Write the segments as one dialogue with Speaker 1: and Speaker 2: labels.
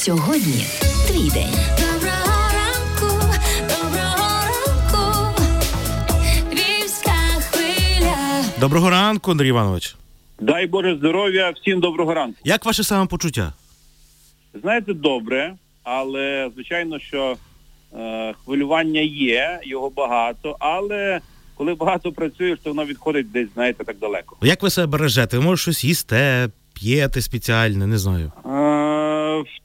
Speaker 1: Сьогодні твій день.
Speaker 2: Доброго ранку, доброго ранку, Львівська хвиля.
Speaker 3: Доброго ранку, Андрій Іванович.
Speaker 4: Дай Боже здоров'я, всім доброго ранку.
Speaker 3: Як ваше самопочуття?
Speaker 4: Знаєте, добре, але звичайно, що е, хвилювання є, його багато, але коли багато працюєш, то воно відходить десь, знаєте, так далеко.
Speaker 3: Як ви себе бережете? Ви може щось їсте, п'єте спеціально, не знаю.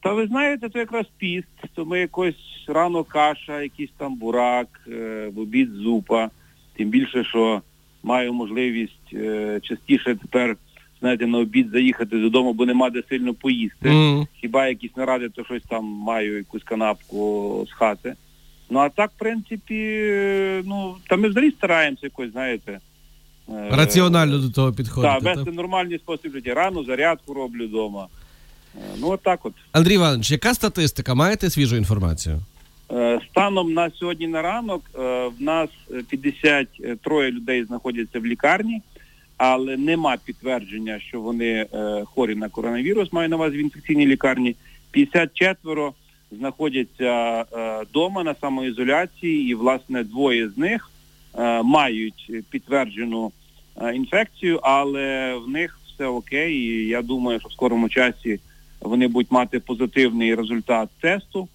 Speaker 4: Та ви знаєте, то якраз піст, то ми якось рано каша, якийсь там бурак, е, в обід зупа. Тим більше, що маю можливість е, частіше тепер, знаєте, на обід заїхати додому, бо нема де сильно поїсти.
Speaker 3: М.
Speaker 4: хіба якісь наради, то щось там маю якусь канапку з хати. Ну а так, в принципі, е, ну, та ми взагалі стараємося якось, знаєте.
Speaker 5: Раціонально до того підходити.
Speaker 4: Так? вести нормальний спосіб життя. Рано зарядку роблю вдома. Е, Ну, отак от.
Speaker 5: Андрій Іванович, яка статистика? Маєте свіжу інформацію?
Speaker 4: Е, Станом на сьогодні на ранок е, в нас е, 53 людей знаходяться в лікарні, але нема підтвердження, що вони хворі на коронавірус, маю на увазі в інфекційній лікарні. 54 знаходяться вдома на самоізоляції, і власне двоє з них мають підтверджену інфекцію, але в них все окей, і я думаю, що в скорому часі вони будуть мати позитивний результат тесту.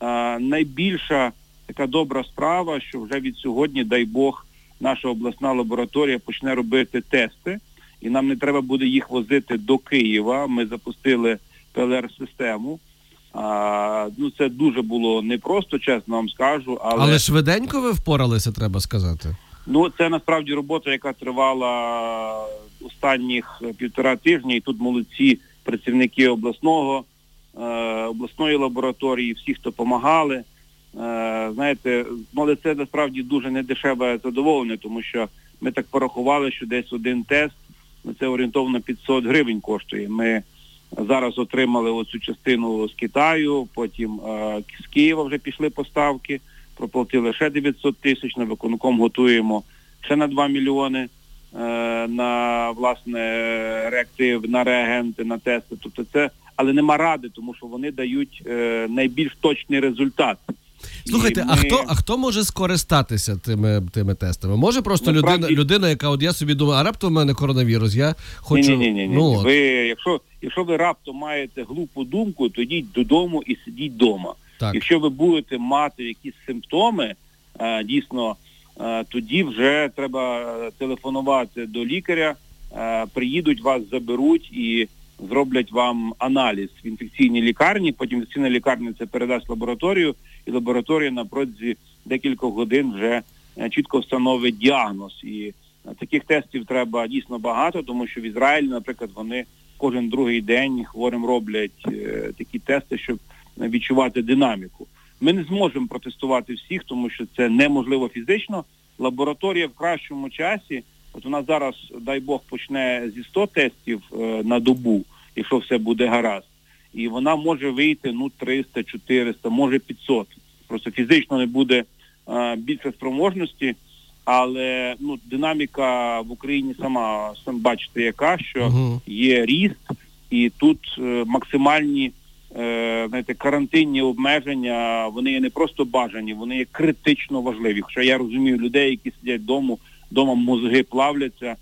Speaker 4: Е, найбільша така добра справа, що вже від сьогодні, дай Бог, наша обласна лабораторія почне робити тести, і нам не треба буде їх возити до Києва. Ми запустили ПЛР-систему. А, ну це дуже було непросто, чесно вам скажу, але,
Speaker 5: Але швиденько ви впоралися, треба сказати.
Speaker 4: ну це насправді робота, яка тривала останніх півтора тижні, і тут молодці працівники обласного е, обласної лабораторії, всі, хто допомагали. Е, знаєте, але це насправді дуже недешеве задоволення, тому що ми так порахували, що десь один тест, це орієнтовно 500 гривень коштує. Ми зараз отримали оцю частину з Китаю, потім е, з Києва вже пішли поставки, проплатили ще 900 тисяч, на виконком готуємо ще на 2 мільйони на власне реактив, на реагенти, на тести. Тобто це, але нема ради, тому що вони дають е, найбільш точний результат.
Speaker 5: Слухайте,
Speaker 4: І
Speaker 5: а хто а хто може скористатися тими тими тестами? Може просто
Speaker 4: Насправді-
Speaker 5: людина, людина, яка от я собі думаю, а раптом в мене коронавірус, я хочу.
Speaker 4: Ні, ні, ні, ні.
Speaker 5: Ну, от.
Speaker 4: ви, якщо, якщо ви раптом маєте глупу думку, то йдіть додому і сидіть вдома.
Speaker 5: Так.
Speaker 4: Якщо ви будете мати якісь симптоми, е, дійсно, тоді вже треба е, телефонувати до лікаря, е, приїдуть вас, заберуть і зроблять вам аналіз в інфекційній лікарні. Потім інфекційна лікарня це передасть лабораторію, і лабораторія на протязі декількох годин вже е, чітко встановить діагноз. І е, таких тестів треба дійсно багато, тому що в Ізраїлі, наприклад, вони кожен другий день хворим роблять е, такі тести, щоб е, відчувати динаміку. Ми не зможемо протестувати всіх, тому що це неможливо фізично. Лабораторія в кращому часі, от нас зараз, дай Бог, почне зі 100 тестів е, на добу, якщо все буде гаразд. І вона може вийти ну 300, 400, може 500. Просто фізично не буде е, більше спроможності, але ну динаміка в Україні сама сам бачите, яка що є ріст, і тут е, максимальні знаєте, карантинні обмеження, вони є не просто бажані, вони є критично важливі. Хоча я розумію людей, які сидять вдома, вдома мозги плавляться.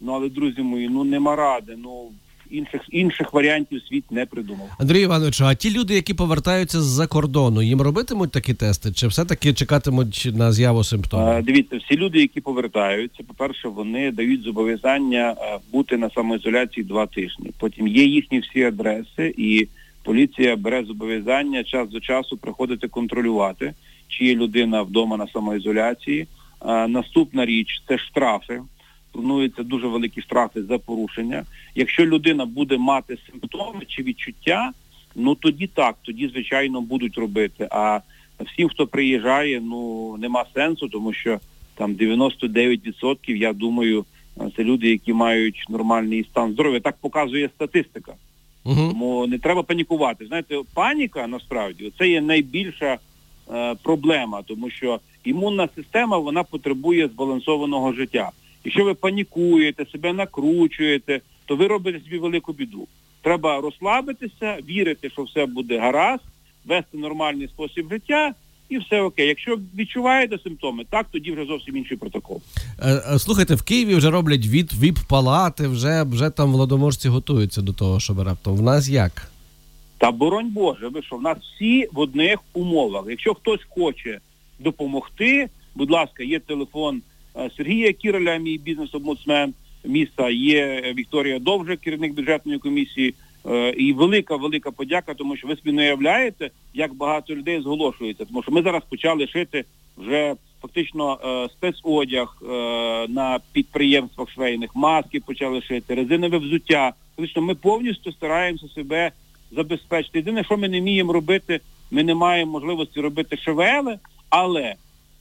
Speaker 4: Ну але друзі мої, ну нема ради. Ну інших інших варіантів світ не придумав.
Speaker 5: Андрій Іванович, а ті люди, які повертаються з-за кордону, їм робитимуть такі тести, чи все-таки чекатимуть на з'яву
Speaker 4: Е,
Speaker 5: симптомів?
Speaker 4: Дивіться, всі люди, які повертаються, по-перше, вони дають зобов'язання е, бути на самоізоляції два тижні. Потім є їхні всі адреси, і поліція бере зобов'язання час до часу приходити контролювати, чи є людина вдома на самоізоляції. Е, Наступна річ це штрафи. Плануються дуже великі штрафи за порушення. Якщо людина буде мати симптоми чи відчуття, ну тоді так, тоді звичайно будуть робити. А всім, хто приїжджає, ну нема сенсу, тому що там 99% я думаю, е, це люди, які мають нормальний стан здоров'я. Так показує статистика.
Speaker 5: Угу.
Speaker 4: Тому не треба панікувати. Знаєте, паніка насправді це є найбільша е, проблема, тому що імунна система вона потребує збалансованого життя. Якщо ви панікуєте, себе накручуєте, то ви робите собі велику біду. треба розслабитися, вірити, що все буде гаразд, вести нормальний спосіб життя і все окей. Якщо відчуваєте симптоми, так тоді вже зовсім інший протокол.
Speaker 5: Е, е, Слухайте, в Києві вже роблять від віп-палати, вже, вже там владоможці готуються до того, щоб раптом. В нас як?
Speaker 4: Та боронь Боже, ви що, в нас всі в одних умовах. Якщо хтось хоче допомогти, будь ласка, є телефон е, Сергія Кіраля, мій бізнес-омбудсмен міста, є Вікторія Довже, керівник бюджетної комісії. Е, І велика, велика подяка, тому що ви собі не уявляєте, як багато людей зголошується. Тому що ми зараз почали шити вже фактично е, спецодяг е, на підприємствах швейних, маски почали шити, резинове взуття. Фактично ми повністю стараємося себе забезпечити. Єдине, що ми не вміємо робити, ми не маємо можливості робити ШВЛ, але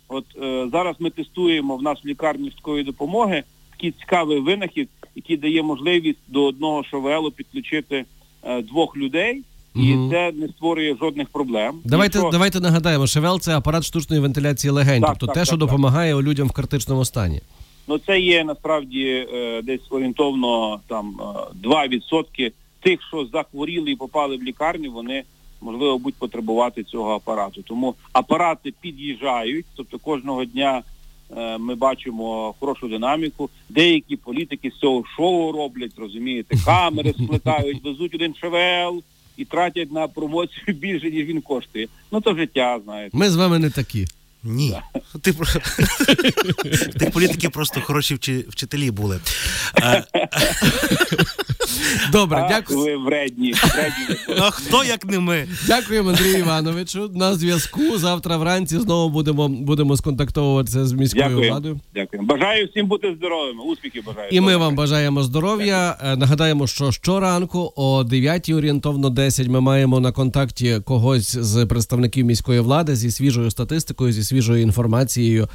Speaker 4: от зараз ми тестуємо в нас в лікарні швидкої допомоги такий цікавий винахід, який дає можливість до одного ШВЛ підключити е, двох людей, і
Speaker 5: Мгм.
Speaker 4: це не створює жодних проблем.
Speaker 5: Давайте,
Speaker 4: Якщо-
Speaker 5: давайте нагадаємо, ШВЛ – це апарат штучної вентиляції легень,
Speaker 4: Так,
Speaker 5: тобто
Speaker 4: так,
Speaker 5: те,
Speaker 4: так,
Speaker 5: що
Speaker 4: так.
Speaker 5: допомагає людям в критичному стані.
Speaker 4: Ну це є насправді е, десь орієнтовно там е, 2% тих, що захворіли і попали в лікарню, вони можливо будуть потребувати цього апарату. Тому апарати під'їжджають, тобто кожного дня е, ми бачимо хорошу динаміку. Деякі політики з цього шоу роблять, розумієте, камери сплетають, везуть один ШВЛ і тратять на промоцію більше, ніж він коштує. Ну то життя, знаєте.
Speaker 5: Ми з вами не такі.
Speaker 3: Ні. Ти про- Ти політики просто хороші вчи- вчителі були.
Speaker 5: Добре, дякую.
Speaker 4: ви вредні, вредні.
Speaker 3: Ну, а хто як не ми?
Speaker 5: Дякуємо, Андрію Івановичу. На зв'язку. Завтра вранці знову будемо, будемо сконтактовуватися з міською
Speaker 4: Дякую.
Speaker 5: владою.
Speaker 4: Дякую. Бажаю всім бути здоровими. Успіхів бажаю.
Speaker 5: І ми вам бажаємо здоров'я. Е, Нагадаємо, що щоранку о 9 орієнтовно 10 ми маємо на контакті когось з представників міської влади зі свіжою статистикою, зі свіжою інформацією е,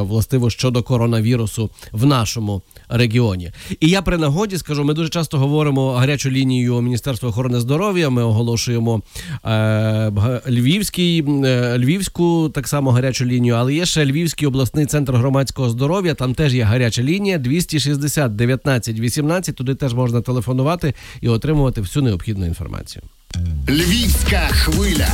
Speaker 5: властиво щодо коронавірусу в нашому регіоні. І я при нагоді скажу, ми дуже часто говоримо гарячу лінію Міністерства охорони здоров'я. Ми оголошуємо е, Львівський, е, Львівську так само гарячу лінію, але є ще Львівський обласний центр громадського здоров'я. Там теж є гаряча лінія 260 19 18. Туди теж можна телефонувати і отримувати всю необхідну інформацію.
Speaker 6: Львівська хвиля.